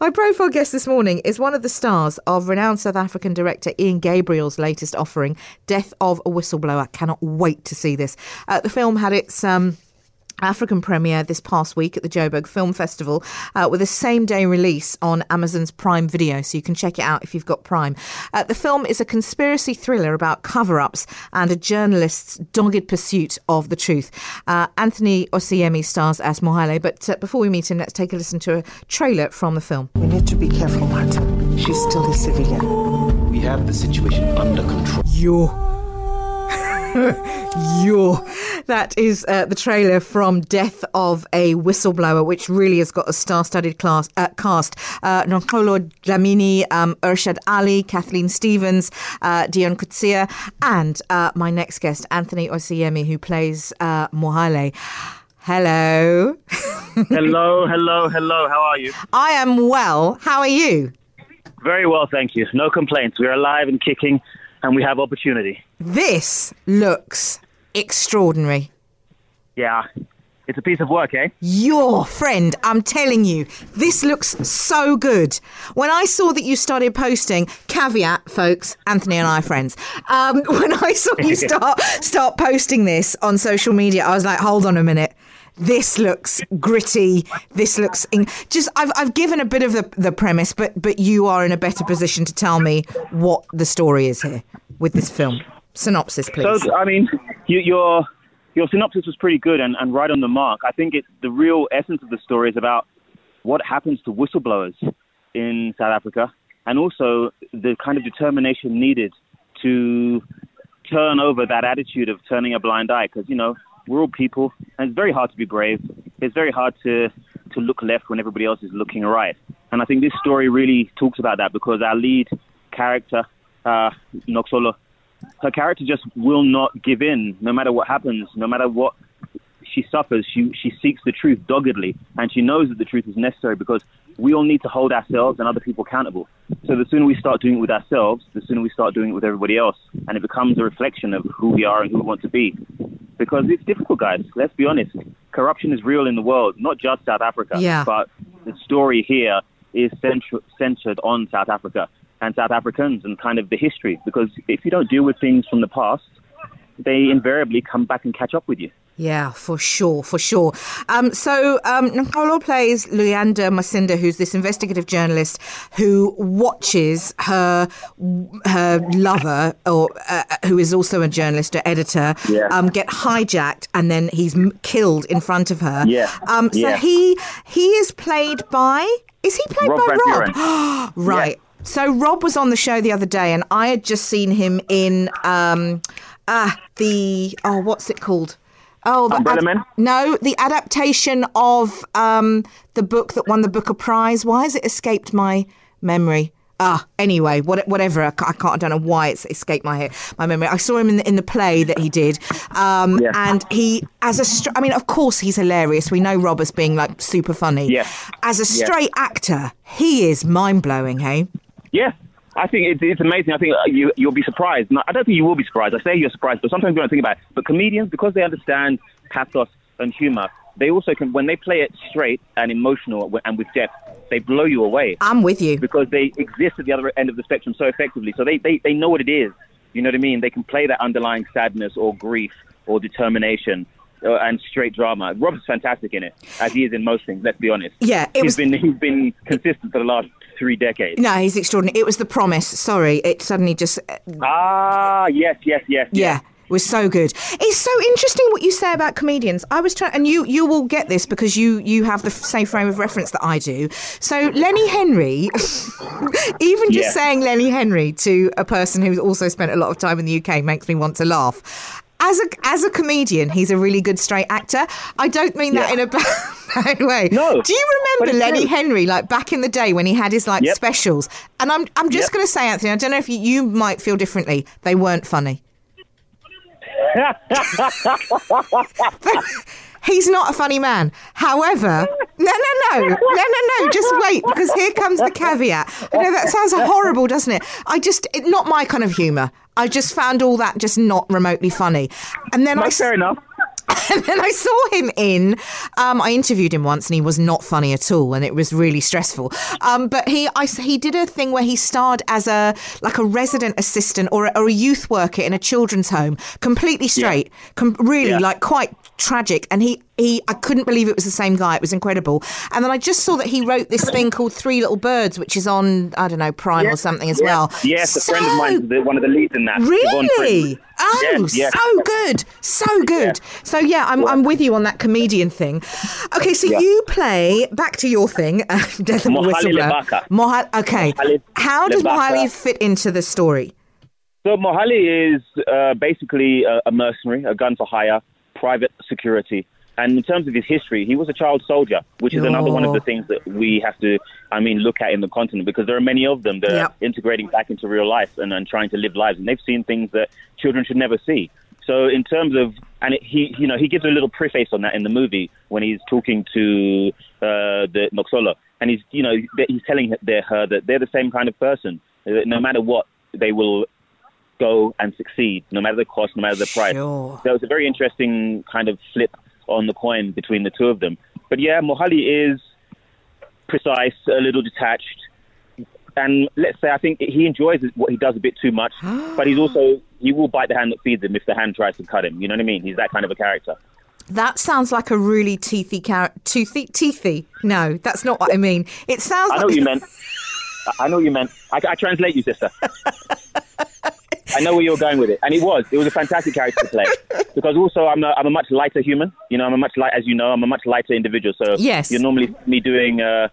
My profile guest this morning is one of the stars of renowned South African director Ian Gabriel's latest offering, Death of a Whistleblower. Cannot wait to see this. Uh, the film had its. Um, African premiere this past week at the Joburg Film Festival uh, with a same day release on Amazon's Prime Video, so you can check it out if you've got Prime. Uh, the film is a conspiracy thriller about cover ups and a journalist's dogged pursuit of the truth. Uh, Anthony Oseyemi stars as Mohale, but uh, before we meet him, let's take a listen to a trailer from the film. We need to be careful, Martin. She's still a civilian. We have the situation under control. Yo. Yo. That is uh, the trailer from Death of a Whistleblower, which really has got a star studded class, uh, cast. Uh, Noxolo Dlamini, um, Irshaad Ally, Kathleen Stevens, uh, Deon Coetzee, and uh, my next guest, Anthony Oseyemi, who plays uh, Mohale. Hello. hello, hello, hello. How are you? I am well. How are you? Very well, thank you. No complaints. We're alive and kicking and we have opportunity. This looks extraordinary. Yeah. It's a piece of work, eh? Your friend, I'm telling you, this looks so good. When I saw that you started posting, caveat, folks, Anthony and I are friends. Um, when I saw you start start posting this on social media, I was like, hold on a minute this looks gritty. This looks in- just. I've I've given a bit of the, the premise, but but you are in a better position to tell me what the story is here with this film. Synopsis, please. So I mean, you, your your synopsis was pretty good and, and right on the mark. I think it's the real essence of the story is about what happens to whistleblowers in South Africa, and also the kind of determination needed to turn over that attitude of turning a blind eye. Because you know, we're all people, and it's very hard to be brave. It's very hard to to look left when everybody else is looking right. And I think this story really talks about that because our lead character, uh, Noxolo, her character just will not give in, no matter what happens, no matter what she suffers. She she seeks the truth doggedly, and she knows that the truth is necessary because we all need to hold ourselves and other people accountable. So the sooner we start doing it with ourselves, the sooner we start doing it with everybody else, and it becomes a reflection of who we are and who we want to be because it's difficult, guys. Let's be honest. Corruption is real in the world, not just South Africa. Yeah. But the story here is centr- centered on South Africa and South Africans and kind of the history. Because if you don't deal with things from the past, they invariably come back and catch up with you. Yeah, for sure, for sure. Um, so um, Noxolo plays Luyanda Masinda, who's this investigative journalist who watches her her lover, or uh, who is also a journalist or editor, yeah. um, get hijacked, and then he's killed in front of her. Yeah. Um, so yeah. he he is played by is he played Rob by Rob? right. Yeah. So Rob was on the show the other day, and I had just seen him in um, ah the oh what's it called? Oh, the Umbrella Men? No, the adaptation of um, the book that won the Booker Prize. Why has it escaped my memory? Ah, anyway, what, whatever. I can't, I can't. I don't know why it's escaped my my memory. I saw him in the, in the play that he did, um, Yeah. and he, as a, str- I mean, of course he's hilarious. We know Rob as being like super funny. Yeah. As a Yeah. straight actor, he is mind blowing. Hey. Yeah. I think it's, it's amazing. I think you, you'll be surprised. No, I don't think you will be surprised. I say you're surprised, but sometimes you don't think about it. But comedians, because they understand pathos and humor, they also can, when they play it straight and emotional and with depth, they blow you away I'm with you. because they exist at the other end of the spectrum so effectively. So they, they, they know what it is. You know what I mean? They can play that underlying sadness or grief or determination uh, and straight drama. Rob's fantastic in it, as he is in most things. Let's be honest. Yeah, it he's was- been he's been consistent for the last three decades. No, he's extraordinary. It was the promise. Sorry, it suddenly just Ah, yes, yes, yes. Yeah. It was so good. It's so interesting what you say about comedians. I was trying, and you you will get this because you you have the same frame of reference that I do. So Lenny Henry, even just Yeah. saying Lenny Henry to a person who's also spent a lot of time in the UK makes me want to laugh. As a as a comedian, he's a really good straight actor. I don't mean that Yeah. in a bad, bad way. No, Do you remember Lenny true. Henry, like back in the day when he had his like Yep. specials? And I'm I'm just Yep. going to say, Anthony, I don't know if you, you might feel differently. They weren't funny. He's not a funny man. However, no, no, no, no, no, no. Just wait, because here comes the caveat. I know that sounds horrible, doesn't it? I just, it, not my kind of humour. I just found all that just not remotely funny. And then I, fair enough. and then I saw him in. Um, I interviewed him once, and he was not funny at all, and it was really stressful. Um, but he, I, he did a thing where he starred as a like a resident assistant or a, or a youth worker in a children's home, completely straight, com- really Yeah. like quite tragic. And he, he, I couldn't believe it was the same guy. It was incredible. And then I just saw that he wrote this thing called Three Little Birds, which is on I don't know Prime or something as well. Yes, a friend of mine the, one of the leads in that. Really? Oh, Yes, yes. so good, so good. So yeah, I'm, I'm with you on that comedian thing. Okay, so Yeah. you play back to your thing, uh, Death of a Mohale Lebaka. Mohale, okay, Mohale how does Lebaka. Mohale fit into the story? So Mohale is uh, basically a, a mercenary, a gun for hire, private security. And in terms of his history, he was a child soldier, which is another one of the Oh. things that we have to, I mean, look at in the continent because there are many of them that Yep. are integrating back into real life and, and trying to live lives, and they've seen things that children should never see. So in terms of, and it, he, you know, he gives a little preface on that in the movie when he's talking to uh, the Noxolo, and he's, you know, he's telling her, her that they're the same kind of person. That no matter what, they will go and succeed, no matter the cost, no matter the price. Sure. So it's a very interesting kind of flip on the coin between the two of them. But yeah, Mohale is precise, a little detached, and let's say I think he enjoys what he does a bit too much. but he's also he will bite the hand that feeds him if the hand tries to cut him. You know what I mean? He's that kind of a character. That sounds like a really teethy character. Toothy, teethy? No, that's not what I mean. It sounds I know like what you meant. I- know what you meant. I, I translate you, sister. I know where you're going with it, and it was. It was a fantastic character to play because also I'm a, I'm a much lighter human. You know, I'm a much light, as you know, I'm a much lighter individual. So Yes. you're normally me doing uh,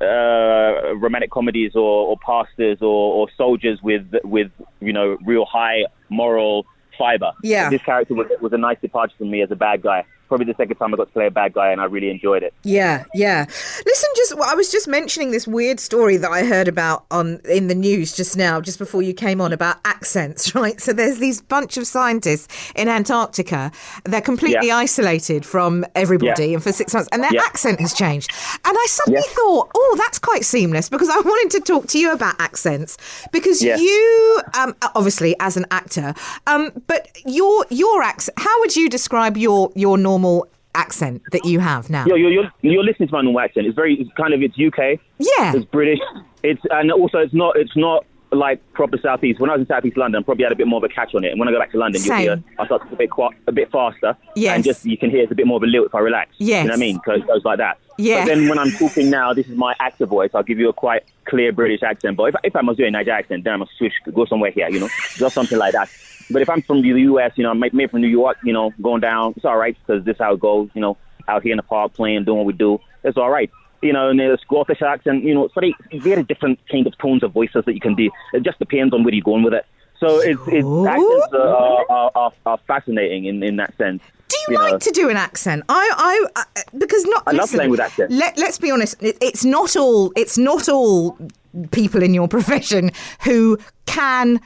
uh, romantic comedies or, or pastors or, or soldiers with with you know real high moral fiber. Yeah. this character was was a nice departure for me as a bad guy. Probably the second time I got to play a bad guy, and I really enjoyed it. Yeah, yeah. Listen, just I was just mentioning this weird story that I heard about on in the news just now, just before you came on about accents, right? So there's these bunch of scientists in Antarctica. They're completely Yeah. isolated from everybody, Yeah. and for six months, and their Yeah. accent has changed. And I suddenly thought, oh, that's quite seamless because I wanted to talk to you about accents because you, um, obviously as an actor, um, but your your accent. How would you describe your your normal accent that you have now? Yo, you're, you're, you're listening to my normal accent. It's very, it's kind of, it's UK. Yeah. It's British. It's and also it's not, it's not like proper southeast. When I was in southeast London, I probably had a bit more of a catch on it. And when I go back to London, you'll Same. hear I start to a bit qua- a bit faster. Yes. And just you can hear it's a bit more of a lilt if I relax. Yes. You know what I mean? Because it goes like that. Yeah. But then when I'm talking now, this is my actor voice. I'll give you a quite clear British accent. But if, if I must do a Niger accent, then I must switch, go somewhere here. You know, just something like that. But if I'm from the US, you know, I'm maybe from New York, you know, going down, it's all right because this is how it goes. You know, out here in the park playing, doing what we do, it's all right. You know, and the Scottish accent, you know, it's very, very different kind of tones of voices that you can do. It just depends on where you're going with it. So it's, it's accents are, are, are, are fascinating in, in that sense. Do you, you like know. to do an accent? I, I, uh, because not. I love playing with accents. Let, let's be honest. It, it's not all. It's not all people in your profession who can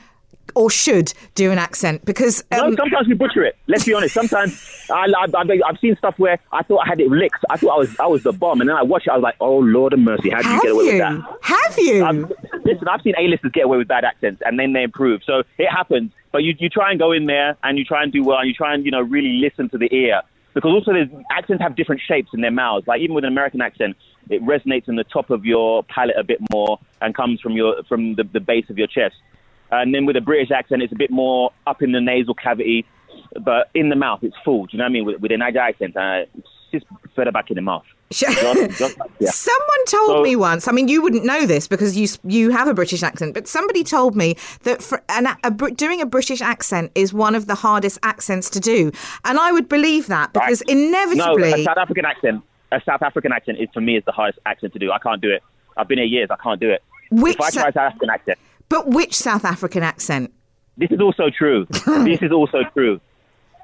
or should do an accent because um, no, sometimes we butcher it. Let's be honest. Sometimes I, I've seen stuff where I thought I had it licked. I thought I was I was the bomb, and then I watched it. I was like, oh Lord of mercy, how did you get away you? with that? Have you? I've, listen, I've seen A-listers get away with bad accents, and then they improve. So it happens. But you, you try and go in there, and you try and do well, and you try and you know really listen to the ear, because also there's, accents have different shapes in their mouths. Like even with an American accent, it resonates in the top of your palate a bit more, and comes from your from the, the base of your chest. And then with a British accent, it's a bit more up in the nasal cavity, but in the mouth, it's full. Do you know what I mean? With, with a Niger accent, uh, it's just further back in the mouth. Just, just, yeah. Someone told So- me once. I mean, you wouldn't know this because you you have a British accent, but somebody told me that for an, a, Br- doing a British accent is one of the hardest accents to do, and I would believe that because Right. No, inevitably, a South African accent. A South African accent is for me is the hardest accent to do. I can't do it. I've been here years. I can't do it. Which if I try a South African accent, but which South African accent? this is also true. this is also true.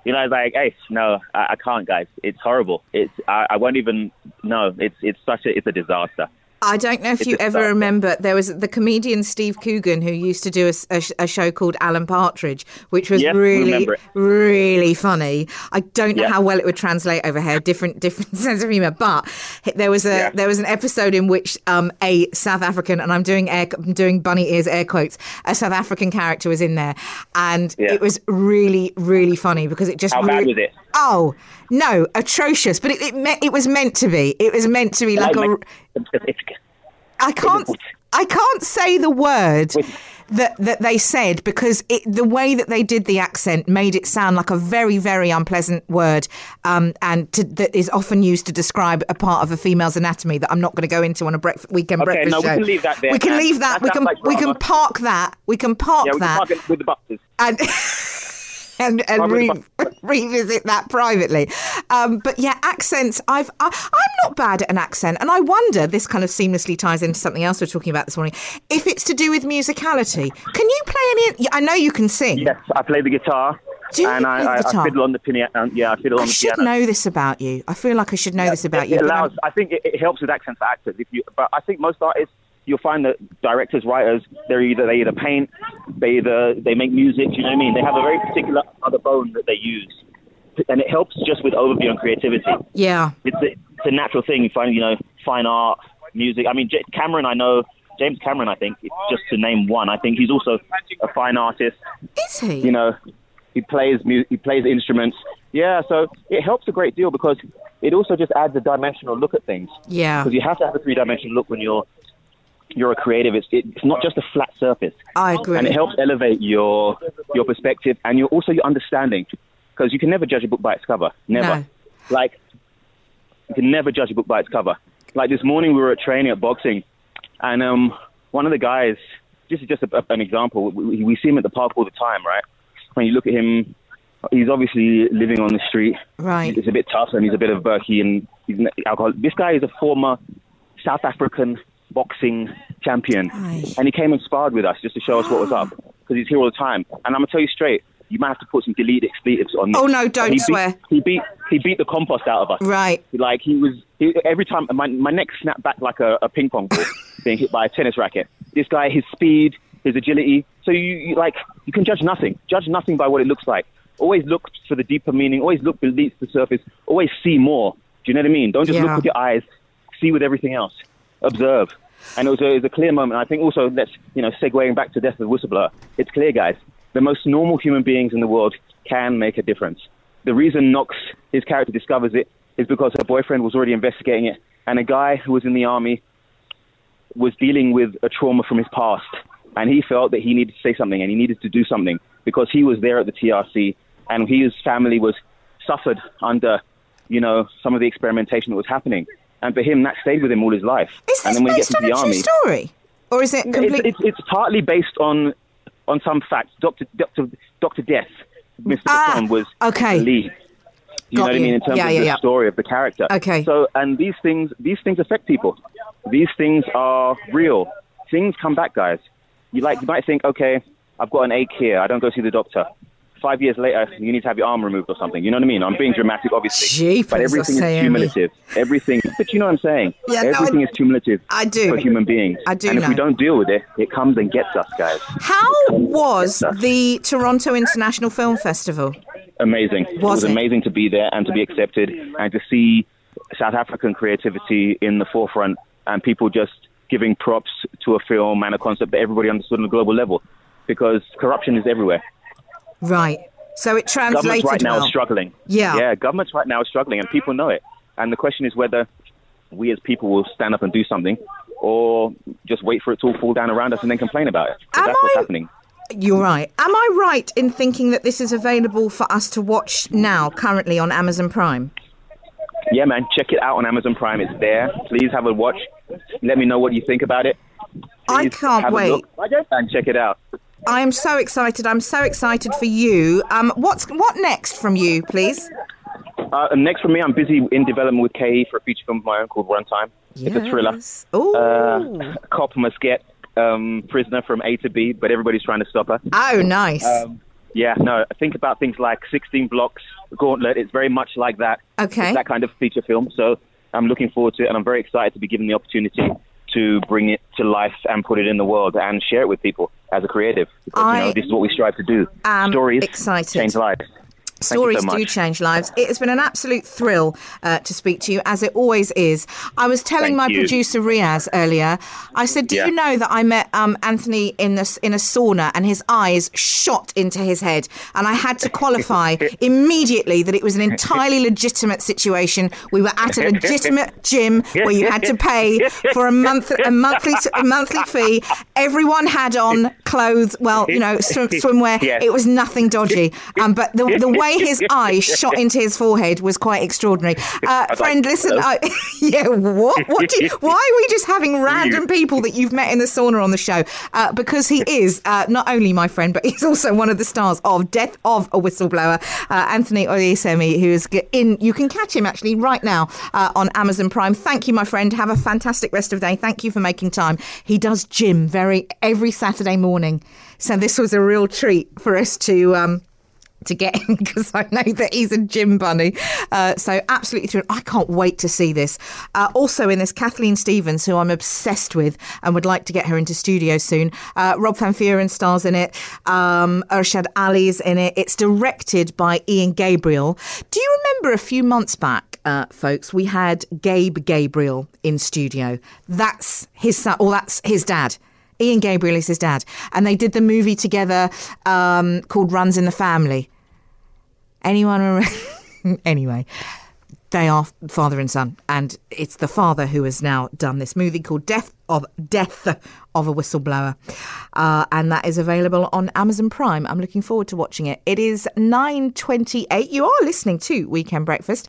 You know, like, hey, no, I, I can't, guys. It's horrible. It's I, I won't even. No, it's it's such a it's a disaster. I don't know if you ever remember there was the comedian Steve Coogan who used to do a, a a show called Alan Partridge, which was Yes, really, really funny. I don't know how well it would translate over here, different different sense of humor. But there was a Yeah. there was an episode in which um, a South African, and I'm doing air, I'm doing bunny ears air quotes, a South African character was in there, and Yeah. it was really really funny because it just How really, bad was it? Oh no, atrocious! But it it, me- it was meant to be. It was meant to be like a. I can't. I can't say the word that that they said because it, the way that they did the accent made it sound like a very very unpleasant word, um, and to, that is often used to describe a part of a female's anatomy that I'm not going to go into on a breakfast weekend Okay, breakfast no, we can leave that there, We can man. leave that. That we can like we can park that. We can park yeah, we can that park it with the buses. and and, and re- revisit that privately. Um, but yeah, accents. I've I, I'm not bad at an accent, and I wonder this kind of seamlessly ties into something else we're talking about this morning. If it's to do with musicality, can you play any? I know you can sing. Yes, I play the guitar. Do you and I, I? I fiddle on the piano. Yeah, I fiddle I on the piano. I should know this about you. I feel like I should know this about it, you. It allows. I think it, it helps with accents for actors. If you, but I think most artists, you'll find that directors, writers, they're either they either paint, they either they make music. You know what I mean? They have a very particular other bone that they use, and it helps just with overview and creativity. yeah. It's a, it's a natural thing. You find, you know, fine art, music. I mean, J- Cameron, I know. James Cameron, I think, just to name one, I think he's also a fine artist. Is he? you know, he plays mu- he plays instruments. Yeah, so it helps a great deal because it also just adds a dimensional look at things. yeah. Because you have to have a three dimensional look when you're you're a creative. It's it's not just a flat surface, I agree. and it helps elevate your your perspective and your also your understanding. Because you can never judge a book by its cover. Never. No. Like you can never judge a book by its cover. Like this morning, we were at training at boxing, and um, one of the guys. This is just a, an example. We, we see him at the park all the time, right? When you look at him, he's obviously living on the street. Right. It's a bit tough, and he's a bit of bergie, and he's an alcohol. This guy is a former South African boxing champion, and he came and sparred with us just to show us what was up because he's here all the time. And I'm gonna tell you straight, you might have to put some delete expletives on. this. Oh, no, don't he swear. Beat, he beat he beat the compost out of us. Right. Like he was he, every time my my neck snapped back like a, a ping pong ball being hit by a tennis racket. This guy, his speed, his agility. So you, you like you can judge nothing. Judge nothing by what it looks like. Always look for the deeper meaning. Always look beneath the surface. Always see more. Do you know what I mean? Don't just Yeah. look with your eyes. See with everything else. Observe. And it was, a, it was a clear moment. I think also that's you know segueing back to death of the whistleblower. It's clear, guys. The most normal human beings in the world can make a difference. The reason Knox, his character, discovers it is because her boyfriend was already investigating it, and a guy who was in the army was dealing with a trauma from his past, and he felt that he needed to say something and he needed to do something because he was there at the TRC, and his family was suffered under, you know, some of the experimentation that was happening, and for him that stayed with him all his life. Is this and then when he gets based into on the a true army, story, or is it it's, it's, it's partly based on on some facts. Doctor Doctor Doctor Death, Mr. Ah, was okay. the lead. You Got know what I mean in terms Yeah, of yeah, the yeah. story of the character. Okay. So and these things these things affect people. These things are real. Things come back, guys. You like you might think, okay, I've got an ache here. I don't go see the doctor. Five years later, you need to have your arm removed or something. You know what I mean? I'm being dramatic, obviously. Jeepers, but everything is cumulative. Everything. But you know what I'm saying? Yeah, no, everything I- is cumulative. I do. For human beings. I do And if we don't deal with it, it comes and gets us, guys. How was the Toronto International Film Festival? amazing. Was it Was was it? amazing to be there and to be accepted and to see South African creativity in the forefront and people just giving props to a film and a concept that everybody understood on a global level because corruption is everywhere. Right. So it translated. Governments right now well. are struggling. Yeah. Yeah, governments right now are struggling and people know it. And the question is whether we as people will stand up and do something or just wait for it to all fall down around us and then complain about it. Am that's what's I- happening. You're right. Am I right in thinking that this is available for us to watch now, currently on Amazon Prime? Yeah, man, check it out on Amazon Prime. It's there. Please have a watch. Let me know what you think about it. I can't wait. and check it out. I am so excited. I'm so excited for you. Um, what's what next from you, please? Uh, next for me, I'm busy in development with KE for a feature film of my own called Runtime. It's a thriller. Oh, Uh, cop must get um, prisoner from A to B, but everybody's trying to stop her. oh, nice. Um, yeah, no, think about things like 16 Blocks, Gauntlet. It's very much like that. Okay. It's that kind of feature film. So I'm looking forward to it, and I'm very excited to be given the opportunity to bring it to life and put it in the world and share it with people as a creative. Because, you know, this is what we strive to do. Stories excited. change lives. Stories so do change lives. It has been an absolute thrill uh, to speak to you, as it always is. I was telling Thank my you. producer Riaz earlier. I said, "Do Yeah. you know that I met um, Anthony in the in a sauna, and his eyes shot into his head, and I had to qualify immediately that it was an entirely legitimate situation. We were at a legitimate gym where you had to pay for a month a monthly a monthly fee. Everyone had on clothes. Well, you know, swim, swimwear. Yes. It was nothing dodgy. Um, but the, the way his eye shot into his forehead was quite extraordinary. Uh, friend, like, listen. I, yeah, what? What? Do why are we just having random people that you've met in the sauna on the show? Uh, because he is uh, not only my friend, but he's also one of the stars of Death of a Whistleblower, uh, Anthony Oseyemi, who is in. You can catch him actually right now uh, on Amazon Prime. Thank you, my friend. Have a fantastic rest of the day. Thank you for making time. He does gym very every Saturday morning, so this was a real treat for us to. Um, to get him because I know that he's a gym bunny. Uh, so absolutely thrilled. I can't wait to see this. Uh, also in this, Kathleen Stevens, who I'm obsessed with and would like to get her into studio soon. Uh, Rob Van Vuuren stars in it. Um, Irshaad Ally's in it. It's directed by Ian Gabriel. Do you remember a few months back? Uh, folks, we had Gabe Gabriel in studio. That's his son, or that's his dad. Ian Gabriel is his dad, and they did the movie together um, called Runs in the Family. Anyone? anyway, they are father and son, and it's the father who has now done this movie called Death of Death of a Whistleblower, uh, and that is available on Amazon Prime. I'm looking forward to watching it. It is nine twenty eight. You are listening to Weekend Breakfast.